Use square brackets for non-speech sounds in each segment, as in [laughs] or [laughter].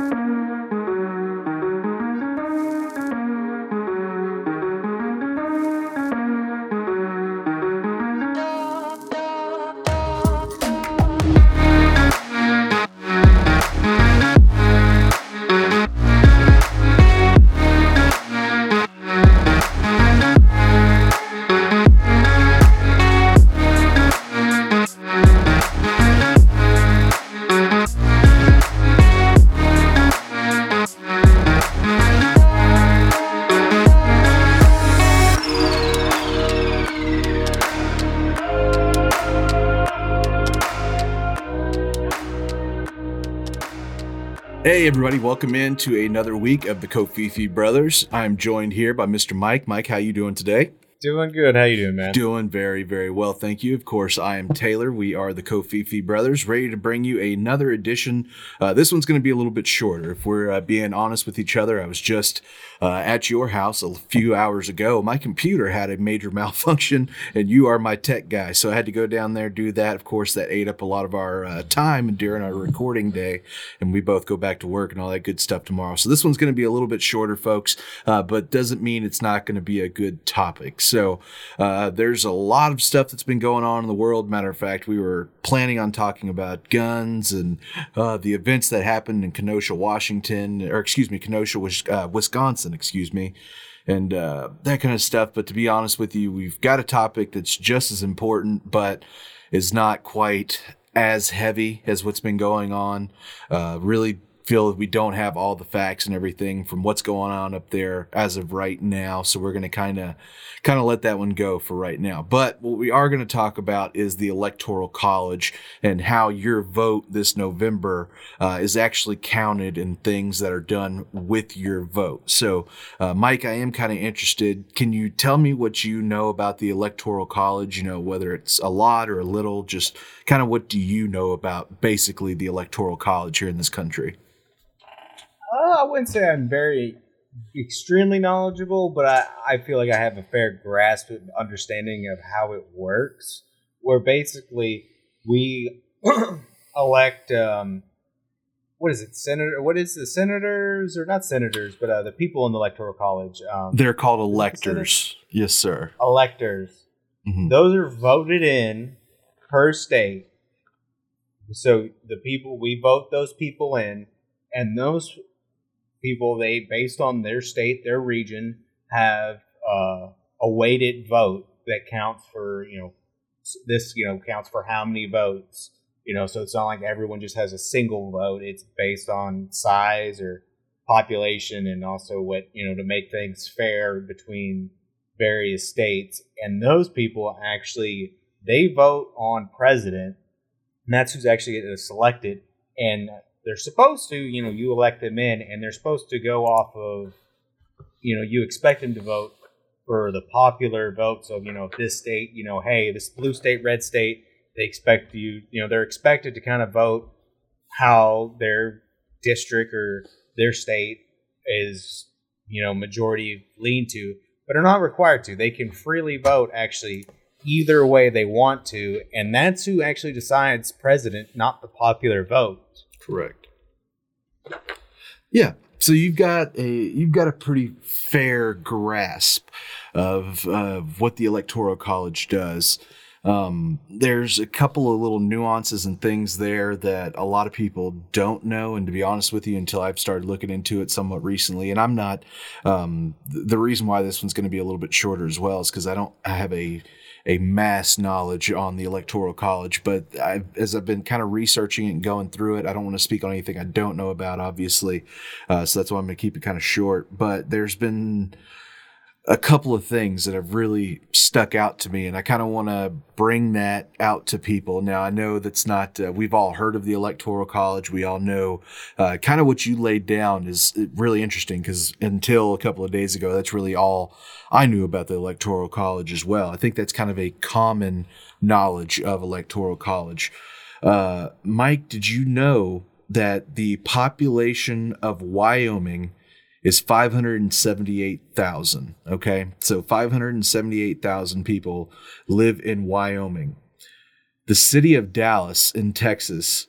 Hey everybody, welcome in to another week of the Covfefe Brothers. I'm joined here by Mr. Mike. Mike, how you doing today? Doing good. How you doing, man? Doing very, very well, thank you. Of course, I am Taylor. We are the Covfefe brothers, ready to bring you another edition. Uh, this one's going to be a little bit shorter. If we're uh, being honest with each other, I was just uh, at your house a few hours ago. My computer had a major [laughs] malfunction, and you are my tech guy, so I had to go down there do that. Of course, that ate up a lot of our uh, time during our recording day, and we both go back to work and all that good stuff tomorrow. So this one's going to be a little bit shorter, folks, uh, but doesn't mean it's not going to be a good topic. So uh, there's a lot of stuff that's been going on in the world. Matter of fact, we were planning on talking about guns and uh, the events that happened in Kenosha, Washington, or excuse me, Kenosha, uh, Wisconsin, excuse me, and uh, that kind of stuff. But to be honest with you, we've got a topic that's just as important, but is not quite as heavy as what's been going on. Uh, really feel that we don't have all the facts and everything from what's going on up there as of right now. So we're going to kind of kind of let that one go for right now. But what we are going to talk about is the electoral college and how your vote this November uh, is actually counted in things that are done with your vote. So, uh, Mike, I am kind of interested. Can you tell me what you know about the electoral college? You know, whether it's a lot or a little, just kind of what do you know about basically the electoral college here in this country? Uh, I wouldn't say I'm very extremely knowledgeable, but I, I feel like I have a fair grasp and understanding of how it works. Where basically we [clears throat] elect um, what is it, senator? What is the senators or not senators, but uh, the people in the electoral college? Um, They're called electors. Yes, sir. Electors. Mm-hmm. Those are voted in per state. So the people we vote those people in, and those people they based on their state, their region, have uh, a weighted vote that counts for you know this you know counts for how many votes. You know so it's not like everyone just has a single vote. It's based on size or population and also what you know to make things fair between various states. And those people actually they vote on president. And that's who's actually getting selected. And they're supposed to, you know, you elect them in, and they're supposed to go off of, you know, you expect them to vote for the popular votes of, you know, this state, you know, hey, this blue state, red state, they expect you, you know, they're expected to kind of vote how their district or their state is, you know, majority lean to, but are not required to. They can freely vote actually either way they want to, and that's who actually decides president, not the popular vote. Correct. Yeah. So you've got a you've got a pretty fair grasp of of what the electoral college does. Um, there's a couple of little nuances and things there that a lot of people don't know. And to be honest with you, until I've started looking into it somewhat recently, and I'm not, um, the reason why this one's going to be a little bit shorter as well is because I don't I have a a mass knowledge on the electoral college, but I, as I've been kind of researching it and going through it, I don't want to speak on anything I don't know about, obviously. Uh, so that's why I'm going to keep it kind of short. But there's been a couple of things that have really stuck out to me, and I kind of want to bring that out to people. Now, I know that's not, uh, we've all heard of the Electoral College. We all know uh, kind of what you laid down is really interesting because until a couple of days ago, that's really all I knew about the Electoral College as well. I think that's kind of a common knowledge of Electoral College. Uh, Mike, did you know that the population of Wyoming is 578,000. Okay. So 578,000 people live in Wyoming. The city of Dallas in Texas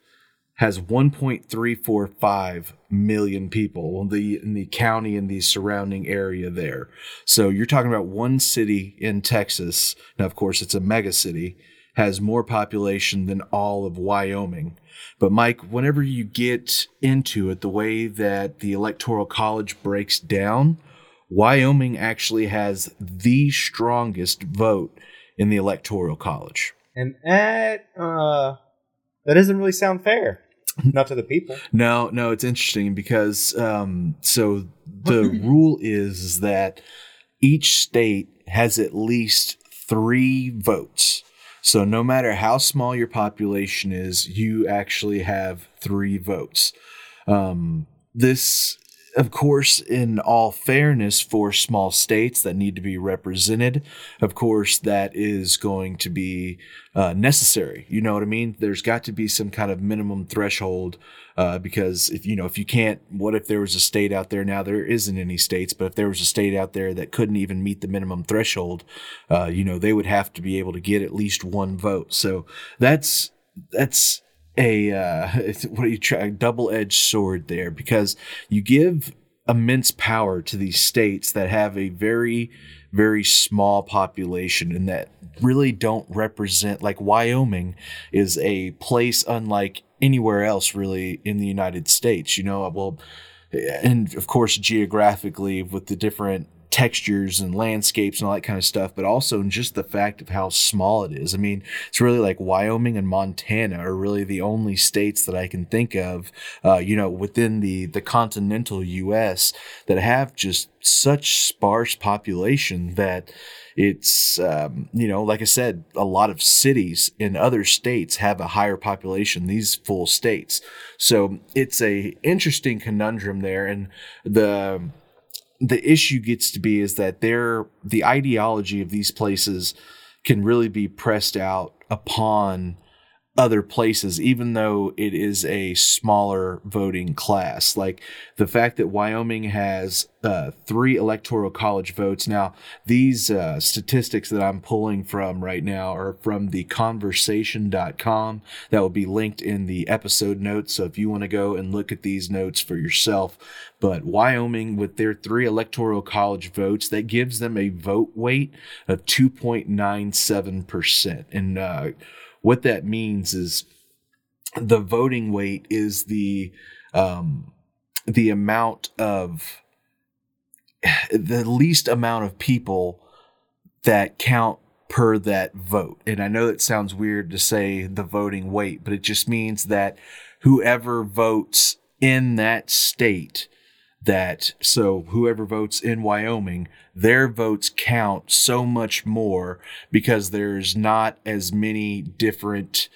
has 1.345 million people in the in the county and the surrounding area there. So you're talking about one city in Texas. Now, of course, it's a mega city has more population than all of Wyoming. But Mike, whenever you get into it, the way that the electoral college breaks down, Wyoming actually has the strongest vote in the electoral college. And that uh, that doesn't really sound fair. Not to the people. No, no, it's interesting because um, so the [laughs] rule is that each state has at least three votes. So no matter how small your population is, you actually have three votes. Um, this of course, in all fairness, for small states that need to be represented, of course, that is going to be uh, necessary. You know what I mean? There's got to be some kind of minimum threshold uh, because if you know if you can't, what if there was a state out there now? There isn't any states, but if there was a state out there that couldn't even meet the minimum threshold, uh, you know, they would have to be able to get at least one vote. So that's that's a uh, [laughs] what do you try double edged sword there because you give immense power to these states that have a very very small population and that really don't represent like Wyoming is a place unlike anywhere else really in the United States you know well and of course geographically with the different textures and landscapes and all that kind of stuff, but also just the fact of how small it is. I mean, it's really like Wyoming and Montana are really the only states that I can think of, uh, you know, within the the continental U.S. that have just such sparse population that it's um, you know like i said a lot of cities in other states have a higher population these full states so it's a interesting conundrum there and the the issue gets to be is that they're the ideology of these places can really be pressed out upon other places, even though it is a smaller voting class. Like the fact that Wyoming has uh, three electoral college votes. Now, these uh, statistics that I'm pulling from right now are from the conversation.com. That will be linked in the episode notes. So if you want to go and look at these notes for yourself, but Wyoming, with their three electoral college votes, that gives them a vote weight of 2.97%. And, uh, what that means is the voting weight is the um, the amount of [sighs] the least amount of people that count per that vote. And I know it sounds weird to say the voting weight, but it just means that whoever votes in that state that so whoever votes in Wyoming, their votes count so much more because there's not as many different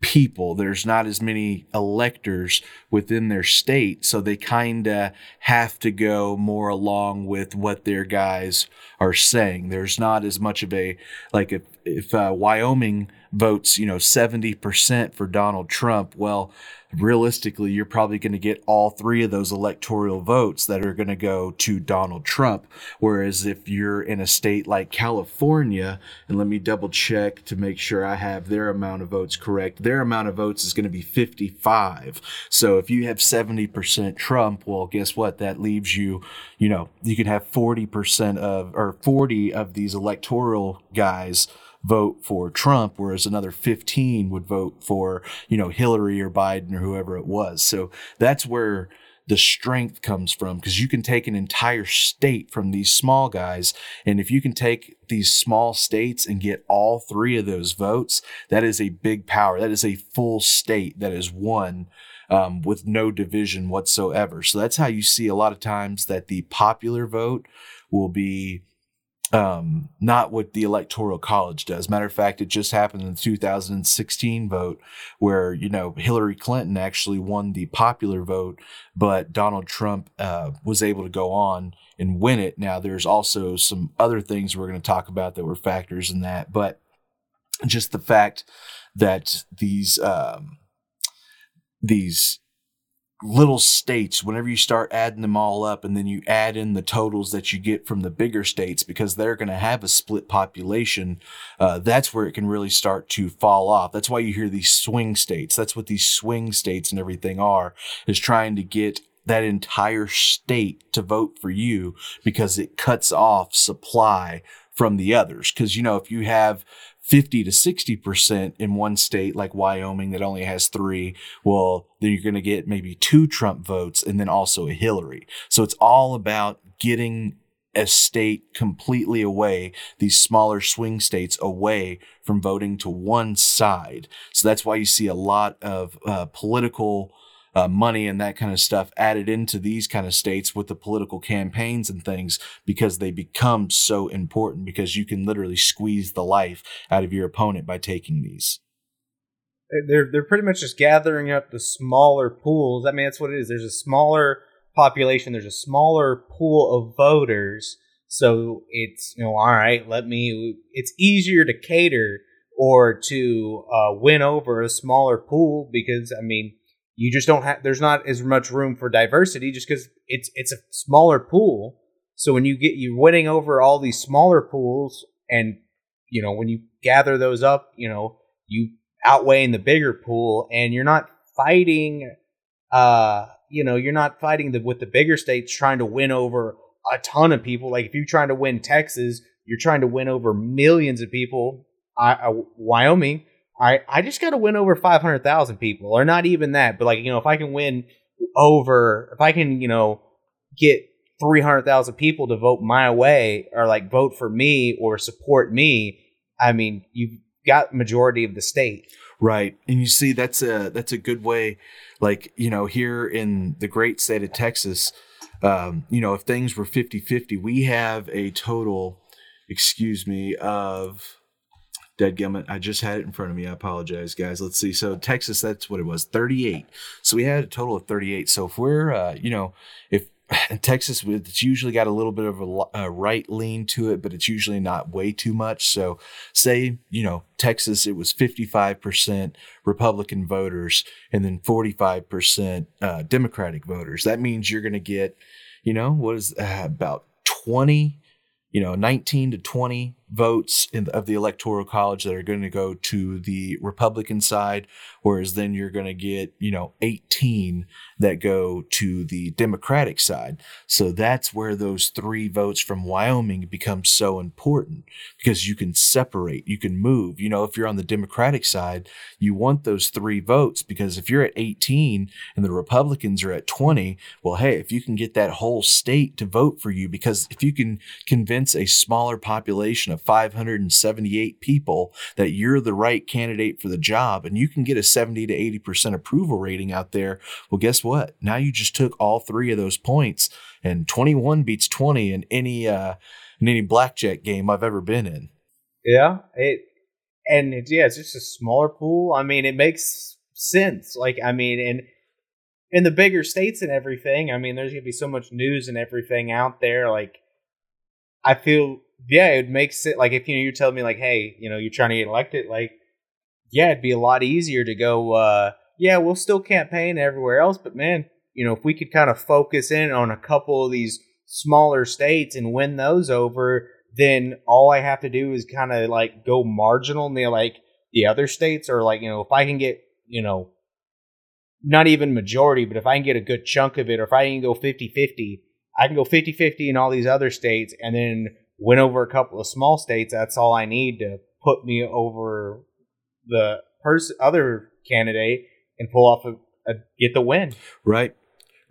people. There's not as many electors within their state. So they kind of have to go more along with what their guys are saying. There's not as much of a, like if, if uh, Wyoming votes, you know, 70% for Donald Trump, well, realistically, you're probably going to get all three of those electoral votes that are going to go to Donald Trump. Whereas if you're in a state like California, and let me double check to make sure I have their amount of votes correct, their amount of votes is going to be 55. So if you have 70% Trump, well, guess what? That leaves you, you know, you could have 40% of, or 40 of these electoral guys vote for Trump, whereas another 15 would vote for, you know, Hillary or Biden or whoever it was. So that's where the strength comes from because you can take an entire state from these small guys. And if you can take these small states and get all three of those votes, that is a big power. That is a full state that is won. Um, with no division whatsoever. So that's how you see a lot of times that the popular vote will be um, not what the electoral college does. Matter of fact, it just happened in the 2016 vote where, you know, Hillary Clinton actually won the popular vote, but Donald Trump uh, was able to go on and win it. Now, there's also some other things we're going to talk about that were factors in that, but just the fact that these, um, these little states, whenever you start adding them all up and then you add in the totals that you get from the bigger states, because they're going to have a split population, uh, that's where it can really start to fall off. That's why you hear these swing states. That's what these swing states and everything are, is trying to get that entire state to vote for you because it cuts off supply from the others. Cause, you know, if you have 50 to 60% in one state like Wyoming that only has three, well, then you're going to get maybe two Trump votes and then also a Hillary. So it's all about getting a state completely away, these smaller swing states away from voting to one side. So that's why you see a lot of uh, political uh, money and that kind of stuff added into these kind of states with the political campaigns and things because they become so important because you can literally squeeze the life out of your opponent by taking these. They're they're pretty much just gathering up the smaller pools. I mean, that's what it is. There's a smaller population. There's a smaller pool of voters. So it's you know all right. Let me. It's easier to cater or to uh, win over a smaller pool because I mean you just don't have there's not as much room for diversity just because it's it's a smaller pool. So when you get you're winning over all these smaller pools and you know when you gather those up you know you outweigh in the bigger pool and you're not fighting uh you know you're not fighting the, with the bigger states trying to win over a ton of people. Like if you're trying to win texas you're trying to win over millions of people. I, I, wyoming I I just got to win over 500,000 people or not even that, but like, you know, if I can win over, if I can, you know, get 300,000 people to vote my way or like vote for me or support me, I mean, you've got majority of the state. Right. And you see that's a that's a good way like, you know, here in the great state of Texas, um, you know, if things were 50-50, we have a total excuse me of Dead gummit. I just had it in front of me. I apologize, guys. Let's see. So Texas, that's what it was, 38. So we had a total of 38. So if we're, uh, you know, if [laughs] Texas, it's usually got a little bit of a, a, right lean to it, but it's usually not way too much. So, say, you know, Texas, it was 55% Republican voters and then 45% uh, Democratic voters. That means you're going to get, you know, what is uh, about 20, you know, 19 to 20 votes in, of the electoral college that are going to go to the Republican side, whereas then you're going to get, you know, 18 that go to the Democratic side. So that's where those three votes from Wyoming become so important because you can separate, you can move. You know, if you're on the Democratic side, you want those three votes because if you're at 18 and the Republicans are at 20, well, hey, if you can get that whole state to vote for you, because if you can convince a smaller population of 578 people that you're the right candidate for the job and you can get a 70 to 80% approval rating out there, well, guess what? Now you just took all three of those points and 21 beats 20 in any, uh, in any blackjack game I've ever been in. Yeah. It, and it, yeah, it's just a smaller pool. I mean, it makes sense. Like, I mean, and, in the bigger states and everything, I mean, there's gonna be so much news and everything out there. Like, I feel yeah, it makes it like if you know you're telling me like, hey, you know, you're trying to get elected, like, yeah, it'd be a lot easier to go. uh Yeah, we'll still campaign everywhere else, but man, you know, if we could kind of focus in on a couple of these smaller states and win those over, then all I have to do is kind of like go marginal in the like the other states, or like you know, if I can get you know, not even majority, but if I can get a good chunk of it, or if I can go 50 50, I can go 50 50 in all these other states, and then win over a couple of small states, that's all I need to put me over the pers- other candidate and pull off a, a get the win. Right.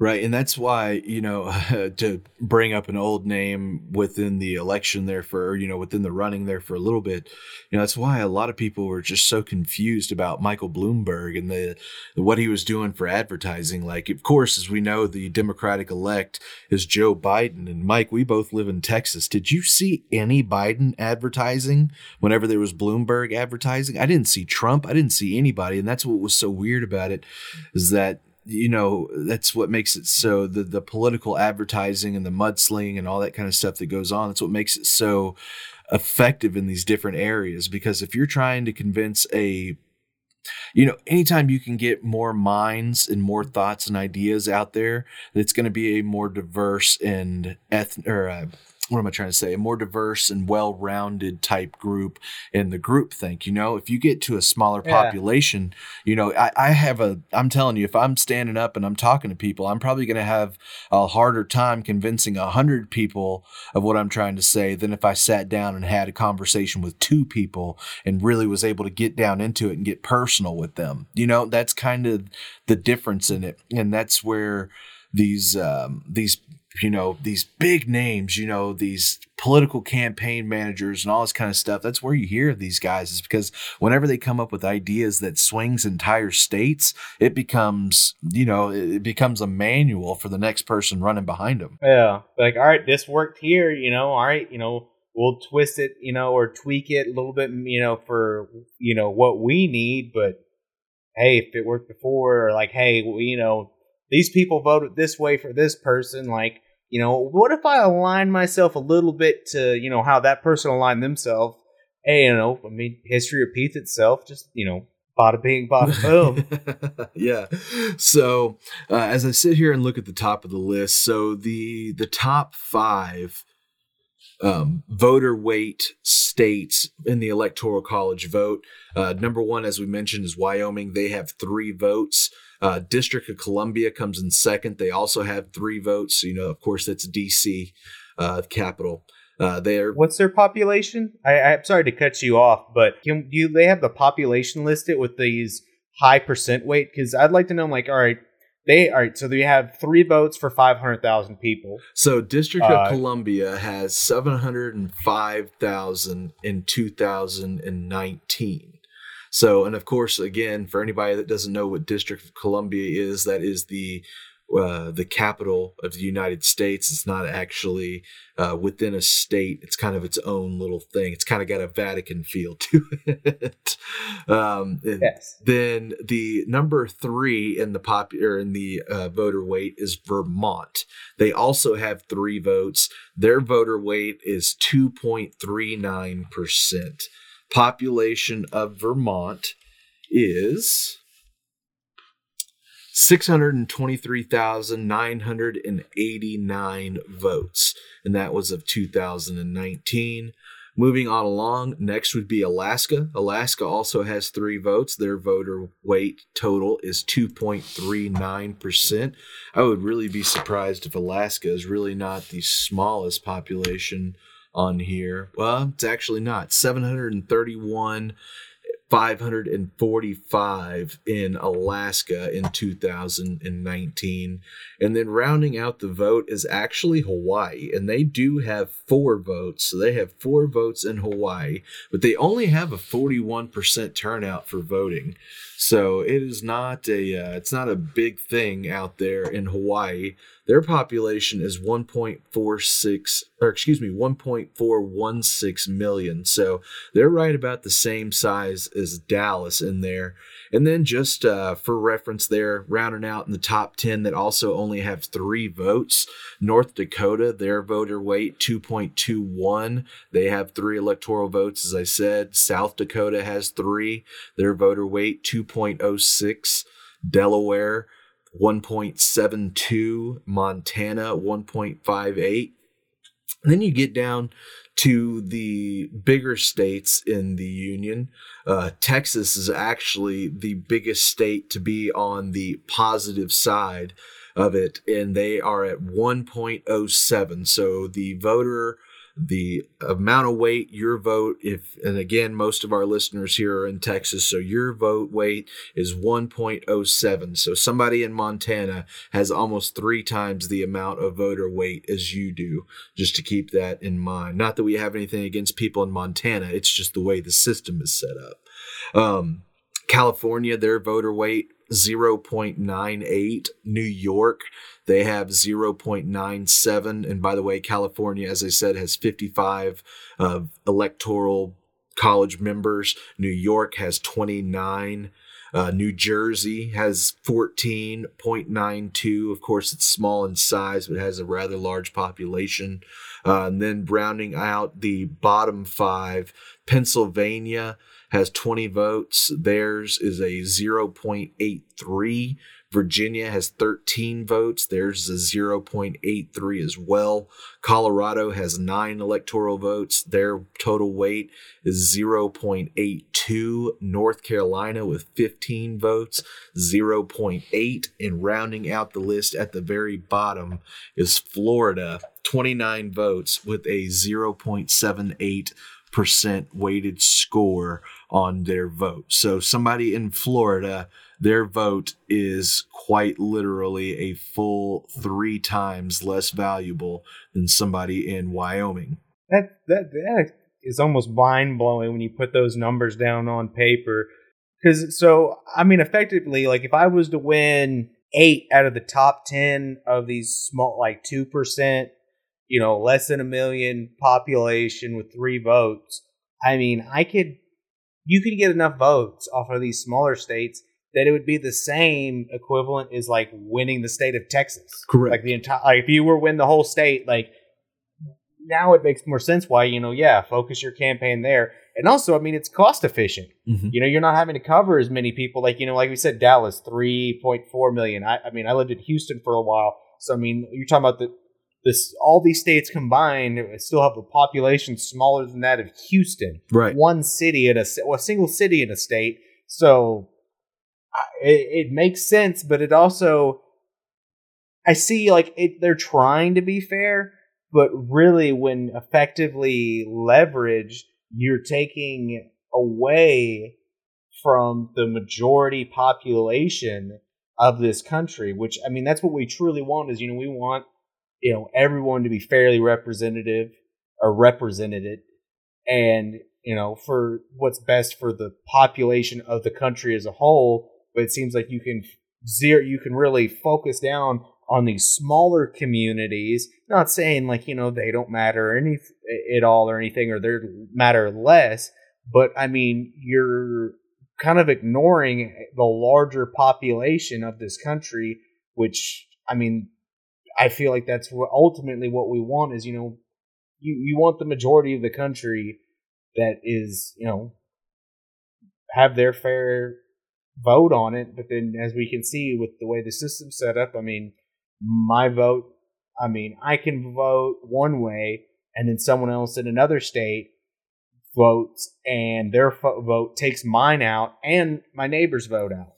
Right. And that's why, you know, [laughs] to bring up an old name within the election there for, you know, within the running there for a little bit, you know, that's why a lot of people were just so confused about Michael Bloomberg and the, what he was doing for advertising. Like, of course, as we know, the Democratic elect is Joe Biden. And Mike, we both live in Texas. Did you see any Biden advertising whenever there was Bloomberg advertising? I didn't see Trump. I didn't see anybody. And that's what was so weird about it is that you know that's what makes it so the the political advertising and the mudslinging and all that kind of stuff that goes on that's what makes it so effective in these different areas. Because if you're trying to convince a you know, anytime you can get more minds and more thoughts and ideas out there, it's going to be a more diverse and ethnic or uh, what am I trying to say? A more diverse and well-rounded type group in the group think. You know, if you get to a smaller Yeah. population, you know, I, I have a. I'm telling you, if I'm standing up and I'm talking to people, I'm probably going to have a harder time convincing a hundred people of what I'm trying to say than if I sat down and had a conversation with two people and really was able to get down into it and get personal with them. You know, that's kind of the difference in it, and that's where these um, these you know these big names you know these political campaign managers and all this kind of stuff that's where you hear these guys is because whenever they come up with ideas that swings entire states it becomes you know it it becomes a manual for the next person running behind them Yeah. Like, all right, this worked here, you know, all right, you know, we'll twist it, you know, or tweak it a little bit, you know, for, you know, what we need. But hey, if it worked before, or like, hey, well, you know, these people voted this way for this person, like, you know, what if I align myself a little bit to, you know, how that person aligned themselves? Hey, you know, I mean, history repeats itself. Just, you know, bada bing, bada [laughs] boom. yeah. So uh, as I sit here and look at the top of the list, so the the top five um, voter weight states in the electoral college vote. Uh, number one, as we mentioned, is Wyoming. They have three votes. Uh, District of Columbia comes in second. They also have three votes. You know, of course, that's DC, uh, capital. Uh, they're What's their population? I, I'm sorry to cut you off, but can do they have the population listed with these high percent weight? Because I'd like to know, like, all right, they all right, so they have three votes for five hundred thousand people. So District Uh, of Columbia has 705,000 in 2019. So, and of course, again, for anybody that doesn't know what District of Columbia is, that is the uh, the capital of the United States. It's not actually uh, within a state. It's kind of its own little thing. It's kind of got a Vatican feel [laughs] to it. um, Yes. then the number three in the pop or in the uh, voter weight is Vermont. They also have three votes. Their voter weight is two point three nine percent. Population of Vermont is. 623,989 votes, and that was of 2019. Moving on along, next would be Alaska. Alaska also has three votes. Their voter weight total is 2.39%. I would really be surprised if Alaska is really not the smallest population on here. Well, it's actually not. 731 545 in Alaska in 2019. And then rounding out the vote is actually Hawaii. And they do have four votes. So they have four votes in Hawaii, but they only have a 41% turnout for voting. So it is not a uh, it's not a big thing out there in Hawaii. Their population is 1.46 or excuse me 1.416 million. So they're right about the same size as Dallas in there. And then just uh, for reference, there rounding out in the top 10 that also only have three votes. North Dakota, their voter weight 2.21. They have three electoral votes, as I said. South Dakota has three. Their voter weight 2.06. Delaware 1.72. Montana 1.58. And then you get down to the bigger states in the union. Uh, Texas is actually the biggest state to be on the positive side of it, and they are at 1.07. So the voter, the amount of weight, your vote, if, and again, most of our listeners here are in Texas, so your vote weight is 1.07. So somebody in Montana has almost three times the amount of voter weight as you do, just to keep that in mind. Not that we have anything against people in Montana, it's just the way the system is set up. Um, California, their voter weight 0.98. New York, they have 0.97. And by the way, California, as I said, has 55 uh, electoral college members. New York has 29. Uh, New Jersey has 14.92. Of course, it's small in size, but has a rather large population. Uh, and then rounding out the bottom five, Pennsylvania has 20 votes. Theirs is a 0.83. Virginia has 13 votes. There's a 0.83 as well. Colorado has nine electoral votes. Their total weight is 0.82. North Carolina with 15 votes, 0.8. And rounding out the list at the very bottom is Florida, 29 votes with a 0.78 percent weighted score on their vote. So somebody in Florida their vote is quite literally a full three times less valuable than somebody in Wyoming. That that that is almost mind blowing when you put those numbers down on paper. Because so I mean, effectively, like if I was to win eight out of the top ten of these small, like two percent, you know, less than a million population with three votes, I mean, I could, you could get enough votes off of these smaller states that it would be the same equivalent as like winning the state of Texas. Correct. Like the entire, like if you were win the whole state, like now it makes more sense why you know yeah focus your campaign there. And also i mean it's cost efficient. Mm-hmm. you know you're not having to cover as many people. Like you know like we said dallas 3.4 million. I, I mean i lived in houston for a while. So i mean you're talking about the this all these states combined still have a population smaller than that of houston. Right. One city in a, well, a single city in a state. So it, it makes sense, but it also I see like it, they're trying to be fair, but really when effectively leveraged, you're taking away from the majority population of this country, which I mean that's what we truly want is you know we want you know everyone to be fairly representative or represented and you know for what's best for the population of the country as a whole but it seems like you can zero you can really focus down on these smaller communities. Not saying like you know they don't matter any at all or anything or they matter less but i mean you're kind of ignoring the larger population of this country which i mean i feel like that's what ultimately what we want is you know you, you want the majority of the country that is you know have their fair vote on it. But then, as we can see with the way the system's set up, I mean, my vote, I mean, I can vote one way, and then someone else in another state votes, and their fo- vote takes mine out, and my neighbor's vote out.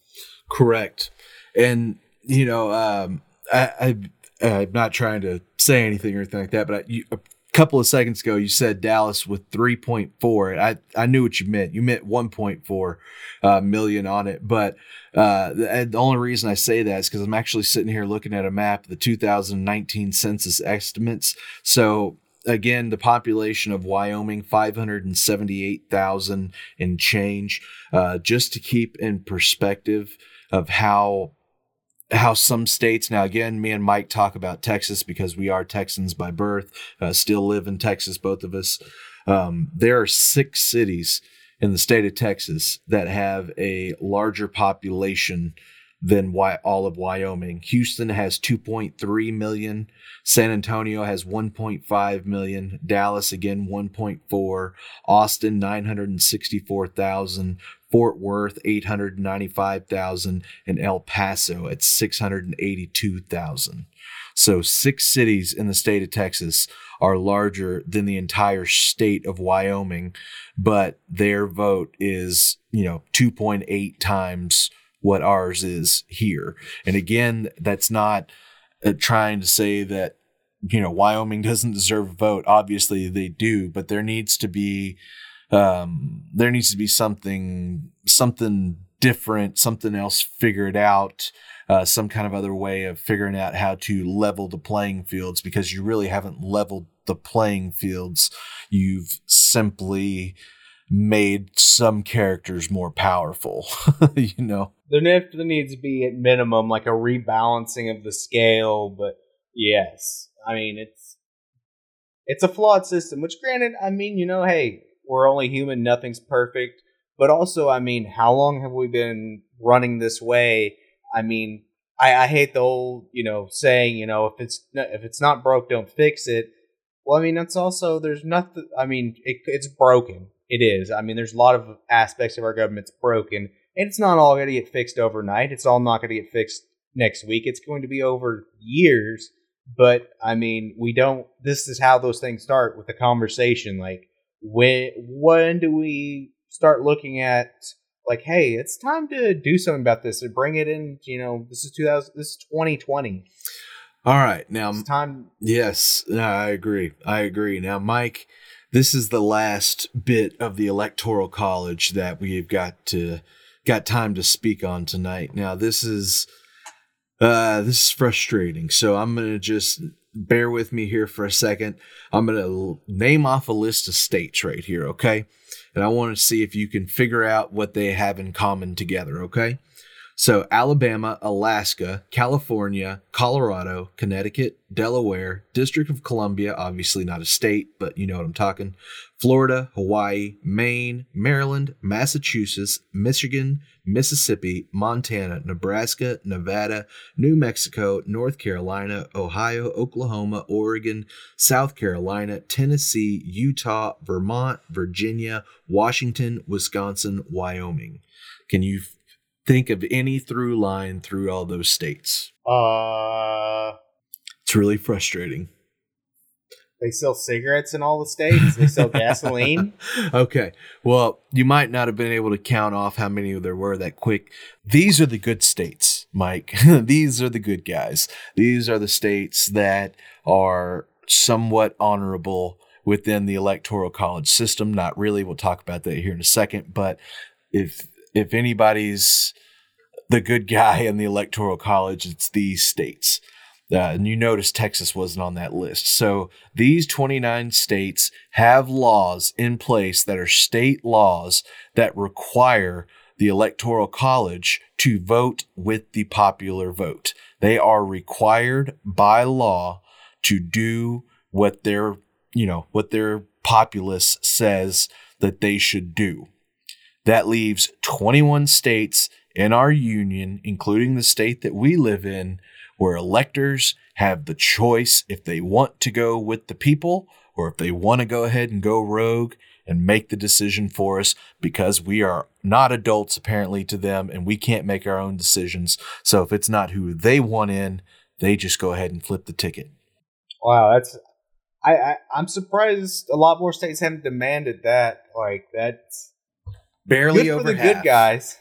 Correct. And you know, um, I, I I'm not trying to say anything or anything like that, but I, you, couple of seconds ago you said Dallas with 3.4. I I knew what you meant. You meant 1.4 uh, million on it, but uh, the, the, only reason I say that is because I'm actually sitting here looking at a map, the 2019 census estimates. So again, the population of Wyoming 578,000 and change. Uh, just to keep in perspective of how how some states now again me and mike talk about texas because we are texans by birth uh, still live in texas both of us. Um, there are six cities in the state of texas that have a larger population than all of wyoming. Houston has 2.3 million. San antonio has 1.5 million. Dallas again 1.4 austin 964000 Fort Worth 895,000 and El Paso at 682,000. So six cities in the state of Texas are larger than the entire state of Wyoming, but their vote is, you know, 2.8 times what ours is here. And again, that's not uh, trying to say that you know Wyoming [laughs] doesn't deserve a vote. Obviously they do, but there needs to be um, there needs to be something something different, something else figured out, uh, some kind of other way of figuring out how to level the playing fields because you really haven't leveled the playing fields. You've simply made some characters more powerful, [laughs] you know. There needs to be at minimum like a rebalancing of the scale, but yes, I mean it's it's a flawed system. Which, granted, I mean you know, hey, we're only human, nothing's perfect. But also, I mean, how long have we been running this way? I mean, I, I hate the old, you know, saying, you know, if it's if it's not broke, don't fix it. Well, I mean, that's also there's nothing. I mean, it, it's broken. it is. I mean, there's a lot of aspects of our government's broken, and it's not all going to get fixed overnight. It's all not going to get fixed next week. It's going to be over years. But I mean, we don't. This is how those things start with the conversation. Like, when when do we start looking at like, hey, it's time to do something about this and bring it in? You know, this is 2000. This is 2020. All right, now It's time. Yes, I agree. I agree. Now, Mike, this is the last bit of the electoral college that we've got to got time to speak on tonight. Now, this is uh this is frustrating. So I'm going to just bear with me here for a second. I'm going to name off a list of states right here, okay? And I want to see if you can figure out what they have in common together, okay? So Alabama, Alaska, California, Colorado, Connecticut, Delaware, District of Columbia, obviously not a state, but you know what I'm talking. Florida, Hawaii, Maine, Maryland, Massachusetts, Michigan, Mississippi, Montana, Nebraska, Nevada, New Mexico, North Carolina, Ohio, Oklahoma, Oregon, South Carolina, Tennessee, Utah, Vermont, Virginia, Washington, Wisconsin, Wyoming. Can you think of any through line through all those states? Uh, It's really frustrating. they sell cigarettes in all the states. They sell gasoline. [laughs] okay. Well, you might not have been able to count off how many there were that quick. These are the good states, Mike. [laughs] These are the good guys. These are the states that are somewhat honorable within the electoral college system. Not really. We'll talk about that here in a second. But if if anybody's the good guy in the electoral college, it's these states. Uh, and you notice Texas wasn't on that list. So these 29 states have laws in place that are state laws that require the electoral college to vote with the popular vote. They are required by law to do what their, you know, what their populace says that they should do. That leaves 21 states in our union, including the state that we live in, where electors have the choice if they want to go with the people or if they want to go ahead and go rogue and make the decision for us because we are not adults apparently to them and we can't make our own decisions. So if it's not who they want in, they just go ahead and flip the ticket. Wow, that's. I, I I'm surprised a lot more states haven't demanded that. Like that's Barely good over the half. good guys.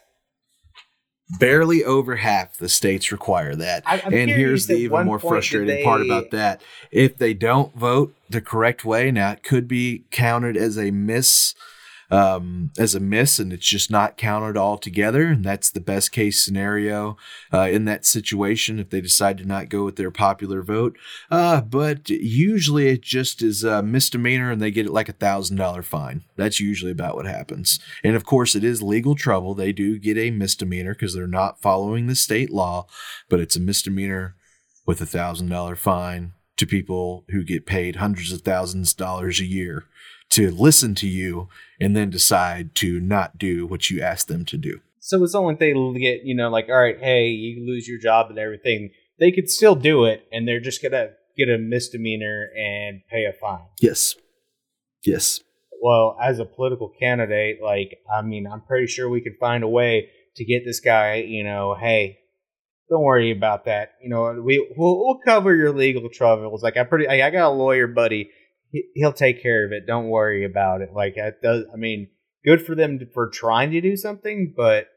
Barely over half the states require that. I- and here's the even more frustrating part about that. If they don't vote the correct way, now it could be counted as a miss, um, as a miss, and it's just not counted altogether. And that's the best case scenario uh, in that situation if they decide to not go with their popular vote. Uh, but usually it just is a misdemeanor and they get it like a thousand dollar fine. That's usually about what happens. And of course, it is legal trouble. They do get a misdemeanor because they're not following the state law, but it's a misdemeanor with a thousand dollar fine to people who get paid hundreds of thousands of dollars a year to listen to you and then decide to not do what you ask them to do. So it's only they get you know like all right, hey, you lose your job and everything. They could still do it, and they're just gonna get a misdemeanor and pay a fine. Yes. Yes. well, as a political candidate, like, I mean, I'm pretty sure we could find a way to get this guy, you know, hey, don't worry about that. You know, we we'll, we'll cover your legal troubles. Like, I pretty, I, I got a lawyer buddy. He, he'll take care of it. Don't worry about it. Like, that does. I mean, good for them to, for trying to do something, but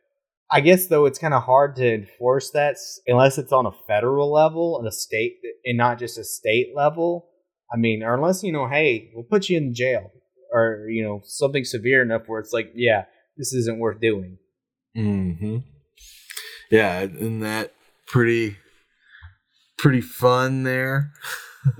I guess though it's kind of hard to enforce that unless it's on a federal level and a state and not just a state level. I mean, or unless you know, hey, we'll put you in jail or you know something severe enough where it's like, yeah, this isn't worth doing. Mm-hmm. Yeah, and that pretty pretty fun there. [laughs]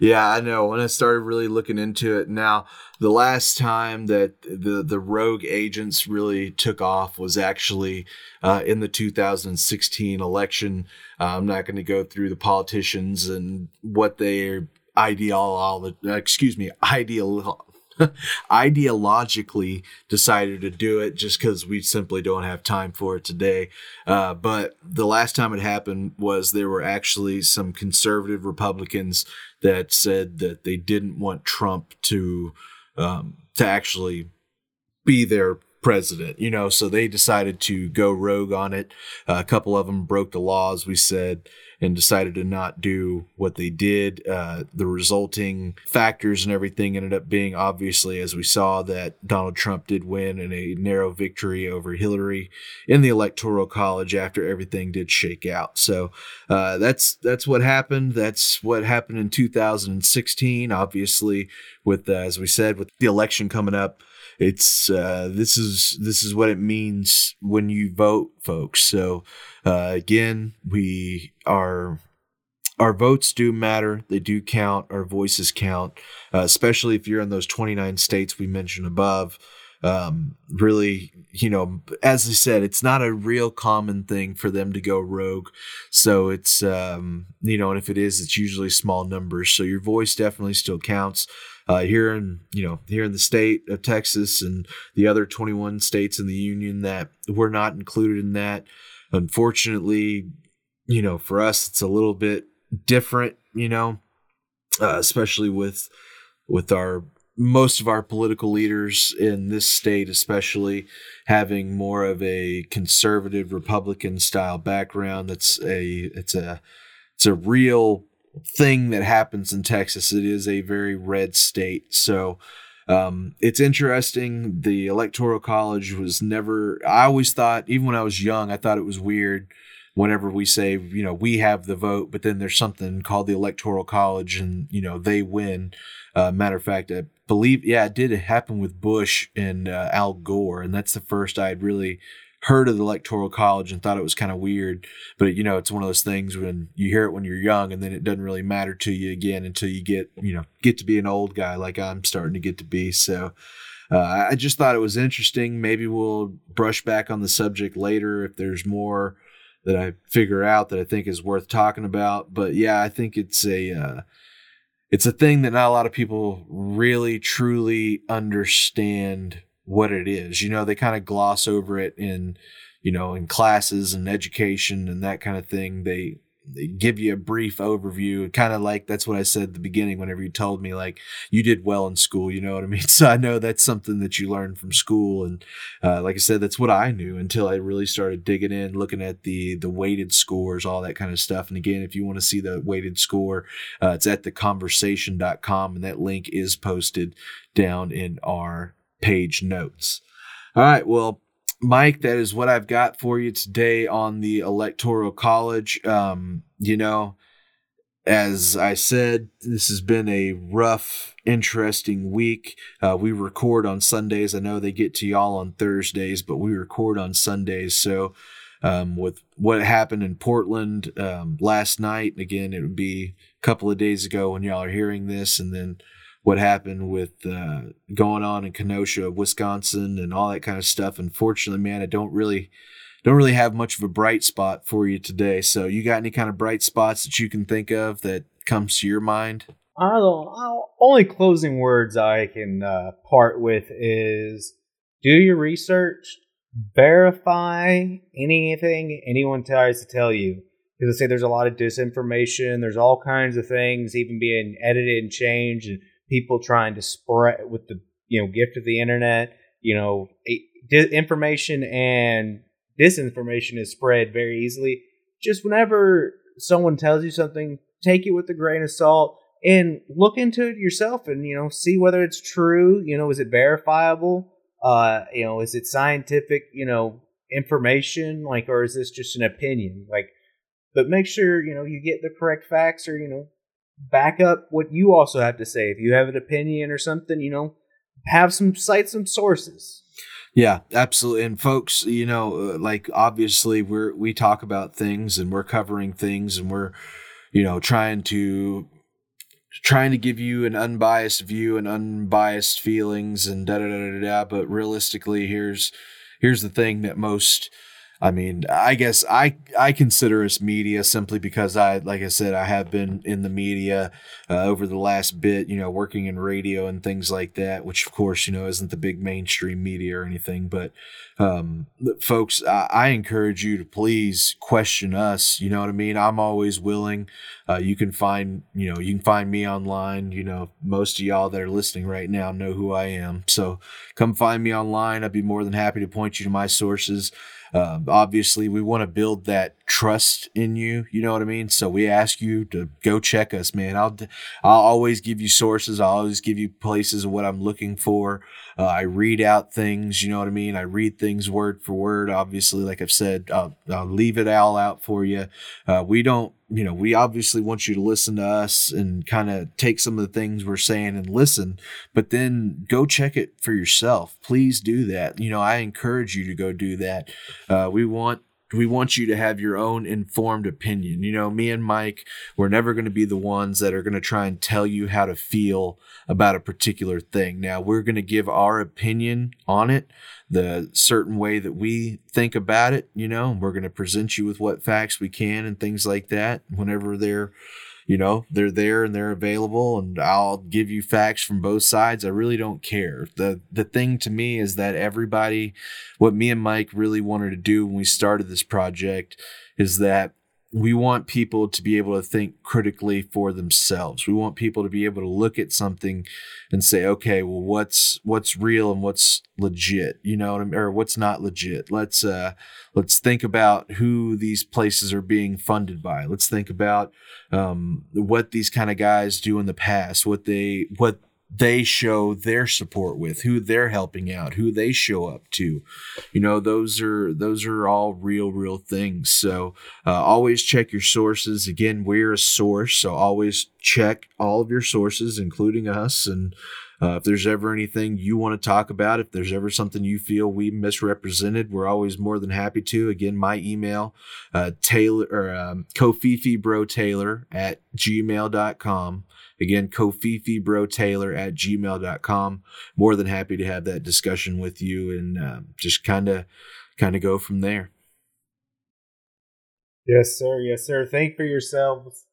yeah, I know. When I started really looking into it, now the last time that the the rogue agents really took off was actually uh, in the 2016 election. Uh, I'm not going to go through the politicians and what their ideal, excuse me, ideal [laughs] ideologically decided to do it just because we simply don't have time for it today. Uh, but the last time it happened was there were actually some conservative Republicans that said that they didn't want Trump to um, to actually be their president, you know, so they decided to go rogue on it. Uh, a couple of them broke the laws, we said, and decided to not do what they did. Uh, the resulting factors and everything ended up being obviously, as we saw, that Donald Trump did win in a narrow victory over Hillary in the Electoral College after everything did shake out. So uh, that's that's what happened. That's what happened in 2016. Obviously, with uh, as we said, with the election coming up it's uh, this is this is what it means when you vote, folks. So uh, again, we are our votes do matter. They do count. Our voices count, uh, especially if you're in those 29 states we mentioned above. Um, really, you know, as I said, it's not a real common thing for them to go rogue. So it's, um, you know, and if it is, it's usually small numbers. So your voice definitely still counts uh, here in you know here in the state of Texas and the other 21 states in the union that we're not included in that. Unfortunately, you know, for us it's a little bit different, you know, uh, especially with with our most of our political leaders in this state, especially having more of a conservative Republican style background. That's a it's a it's a real thing that happens in Texas. It is a very red state. So um, it's interesting. The Electoral College was never, I always thought, even when I was young, I thought it was weird whenever we say, you know, we have the vote, but then there's something called the Electoral College and, you know, they win. Uh, matter of fact, I believe, yeah, it did happen with Bush and uh, Al Gore. And that's the first I had really heard of the electoral college and thought it was kind of weird but you know it's one of those things when you hear it when you're young and then it doesn't really matter to you again until you get you know get to be an old guy like i'm starting to get to be. So uh, i just thought it was interesting. Maybe we'll brush back on the subject later if there's more that i figure out that i think is worth talking about. But yeah i think it's a uh, it's a thing that not a lot of people really truly understand what it is. You know, they kind of gloss over it in, you know, in classes and education and that kind of thing. They they give you a brief overview, kind of like that's what I said at the beginning whenever you told me like you did well in school, you know what I mean? [laughs] So I know that's something that you learned from school, and uh, like I said, that's what I knew until I really started digging in, looking at the the weighted scores, all that kind of stuff. And again, if you want to see the weighted score, uh, it's at theconversation.com, and that link is posted down in our page notes. All right, well, Mike, that is what I've got for you today on the Electoral College. Um, you know, as I said, this has been a rough, interesting week. Uh, we record on Sundays. I know they get to y'all on Thursdays, but we record on Sundays. So, um, with what happened in Portland um, last night, again, it would be a couple of days ago when y'all are hearing this, and then what happened with uh, going on in Kenosha, Wisconsin, and all that kind of stuff. Unfortunately, man, I don't really don't really have much of a bright spot for you today. So, you got any kind of bright spots that you can think of that comes to your mind? I don't. I'll, only closing words I can uh, part with is do your research, verify anything anyone tries to tell you. Because I say there's a lot of disinformation. There's all kinds of things even being edited and changed. And people trying to spread with the you know gift of the internet. You know, information and disinformation is spread very easily. Just whenever someone tells you something, take it with a grain of salt and look into it yourself and you know see whether it's true. You know, is it verifiable? Uh, you know, is it scientific? You know, information like, or is this just an opinion? Like, but make sure you know you get the correct facts or you know back up what you also have to say. If you have an opinion or something, you know, have some cite some sources. Yeah, absolutely. And folks, you know, uh, like obviously we're we talk about things and we're covering things and we're you know trying to trying to give you an unbiased view and unbiased feelings and da da da da da. But realistically, here's here's the thing that most I mean, I guess I I consider us media simply because I, like I said, I have been in the media uh, over the last bit, you know, working in radio and things like that, which of course, you know, isn't the big mainstream media or anything. But um, folks, I, I encourage you to please question us. You know what I mean? I'm always willing. Uh, you can find, you know, you can find me online. You know, most of y'all that are listening right now know who I am. So come find me online. I'd be more than happy to point you to my sources. Uh, obviously, we want to build that trust in you. You know what I mean? So we ask you to go check us, man. I'll I'll always give you sources. I'll always give you places of what I'm looking for. Uh, I read out things. You know what I mean? I read things word for word. Obviously, like I've said, I'll, I'll leave it all out for you. Uh, we don't you know, we obviously want you to listen to us and kind of take some of the things we're saying and listen, but then go check it for yourself. Please do that. You know, I encourage you to go do that. Uh, we want we want you to have your own informed opinion. You know, me and Mike, we're never going to be the ones that are going to try and tell you how to feel about a particular thing. Now, we're going to give our opinion on it, the certain way that we think about it. You know, we're going to present you with what facts we can and things like that whenever they're you know they're there and they're available and i'll give you facts from both sides. I really don't care. The the thing to me is that everybody what me and mike really wanted to do when we started this project is that we want people to be able to think critically for themselves. We want people to be able to look at something and say, okay, well, what's what's real and what's legit, you know, or what's not legit. Let's uh, let's think about who these places are being funded by. Let's think about um, what these kind of guys do in the past, what they what they show their support with, who they're helping out, who they show up to. You know, those are those are all real, real things. So uh, always check your sources. Again, we're a source, so always check all of your sources, including us. And uh, if there's ever anything you want to talk about, if there's ever something you feel we misrepresented, we're always more than happy to. Again, my email, uh, Taylor or um, Bro Taylor at gmail.com. Again, covfefebrotaylor at gmail.com. More than happy to have that discussion with you and uh, just kind of kind of go from there. Yes, sir. Yes, sir. Think for yourselves.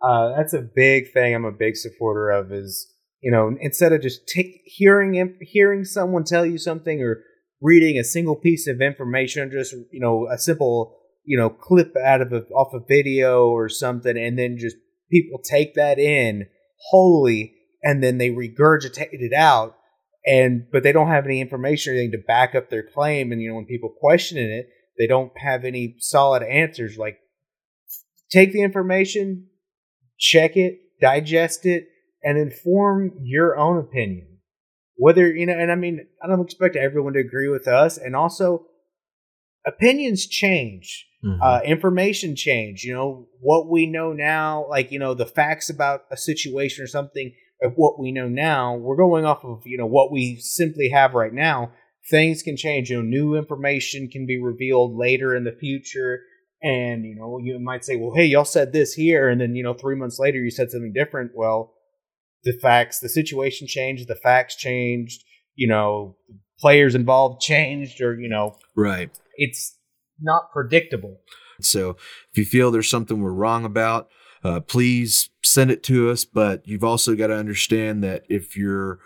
Uh, that's a big thing. I'm a big supporter of. Is you know instead of just t- hearing hearing someone tell you something or reading a single piece of information, just you know a simple you know clip out of a, off a video or something, and then just people take that in wholly and then they regurgitate it out and but they don't have any information or anything to back up their claim and you know when people question it they don't have any solid answers like take the information check it digest it and inform your own opinion. Whether you know and i mean i don't expect everyone to agree with us and also opinions change mm-hmm. uh, information change you know what we know now like you know the facts about a situation or something of what we know now we're going off of you know what we simply have right now. Things can change you know new information can be revealed later in the future. And you know you might say well hey y'all said this here and then you know three months later you said something different. Well the facts the situation changed the facts changed you know players involved changed or you know right. it's not predictable. So if you feel there's something we're wrong about, uh, please send it to us. But you've also got to understand that if you're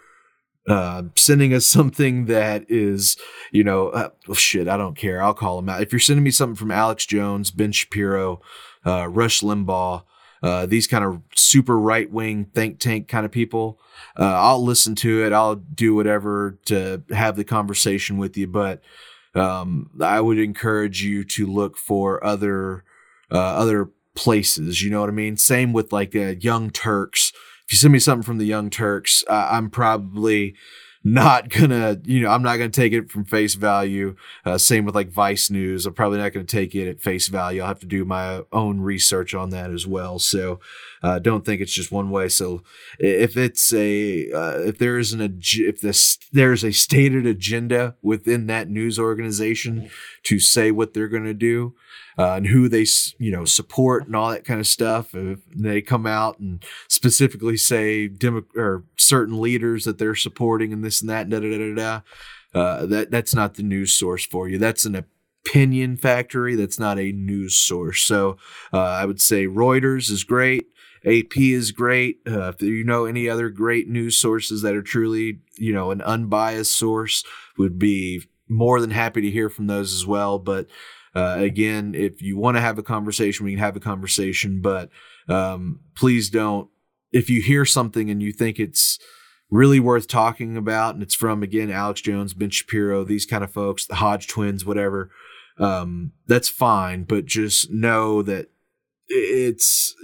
uh, sending us [laughs] something that is, you know, uh, well, shit, I don't care. I'll call them out. If you're sending me something from Alex Jones, Ben Shapiro, uh, Rush Limbaugh, uh, these kind of super right wing think tank kind of people, uh, I'll listen to it. I'll do whatever to have the conversation with you. But um, I would encourage you to look for other uh, other places. You know what I mean? Same with like the Young Turks. If you send me something from the Young Turks, uh, I'm probably not gonna, you know, I'm not gonna take it from face value. Uh, same with like Vice News. I'm probably not gonna take it at face value. I'll have to do my own research on that as well. So uh, don't think it's just one way. So if it's a, uh, if there is an, if this, there's a stated agenda within that news organization to say what they're gonna do, uh, and who they you know support and all that kind of stuff. If they come out and specifically say demo- or certain leaders that they're supporting and this and that, da da da da da. Uh, that that's not the news source for you. That's an opinion factory. That's not a news source. So uh, I would say Reuters is great. AP is great. Uh, if you know any other great news sources that are truly, you know, an unbiased source, would be more than happy to hear from those as well. But uh, again, if you want to have a conversation, we can have a conversation. But um, please don't. If you hear something and you think it's really worth talking about, and it's from again Alex Jones, Ben Shapiro, these kind of folks, the Hodge twins, whatever. Um, that's fine, but just know that it's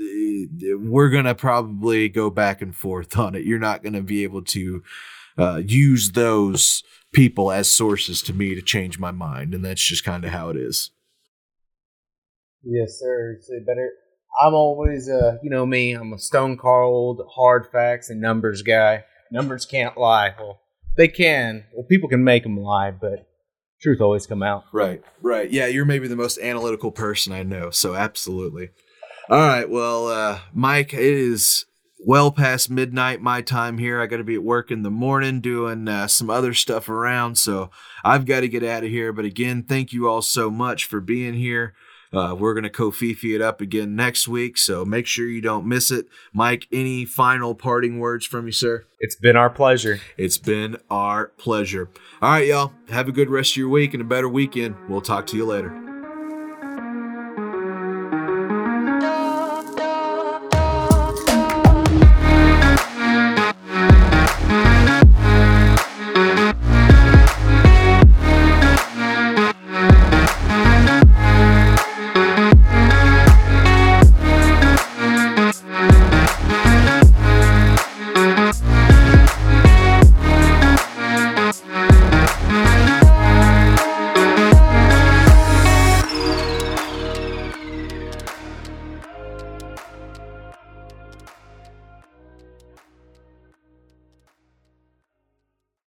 we're gonna probably go back and forth on it. You're not gonna be able to uh, use those people as sources to me to change my mind, and that's just kind of how it is. Yes, sir. So better. I'm always, uh, you know me. I'm a stone cold, hard facts and numbers guy. Numbers can't lie. Well, they can. Well, people can make them lie, but truth always come out. Right, right. Yeah, you're maybe the most analytical person I know. So absolutely. All right. Well, uh, Mike, it is well past midnight my time here. I got to be at work in the morning doing uh, some other stuff around. So I've got to get out of here. But again, thank you all so much for being here. Uh, we're going to Covfefe it up again next week, so make sure you don't miss it. Mike, any final parting words from you, sir? It's been our pleasure. It's been our pleasure. All right, y'all. Have a good rest of your week and a better weekend. We'll talk to you later.